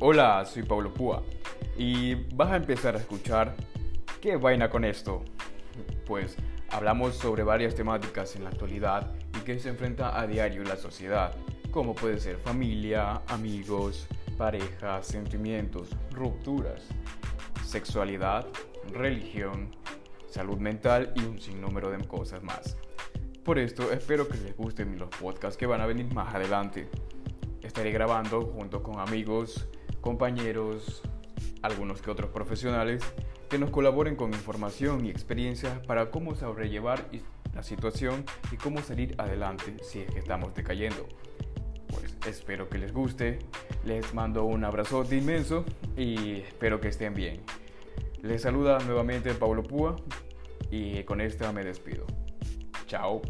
Hola, soy Pablo Púa y vas a empezar a escuchar ¿Qué vaina con esto? Pues hablamos sobre varias temáticas en la actualidad y que se enfrenta a diario la sociedad, como puede ser familia, amigos, parejas, sentimientos, rupturas, sexualidad, religión, salud mental y un sinnúmero de cosas más. Por esto espero que les gusten los podcasts que van a venir más adelante. Estaré grabando junto con amigos, compañeros, algunos que otros profesionales que nos colaboren con información y experiencias para cómo sobrellevar la situación y cómo salir adelante si es que estamos decayendo. Pues espero que les guste, les mando un abrazote inmenso y espero que estén bien. Les saluda nuevamente Pablo Púa y con esta me despido. Chao.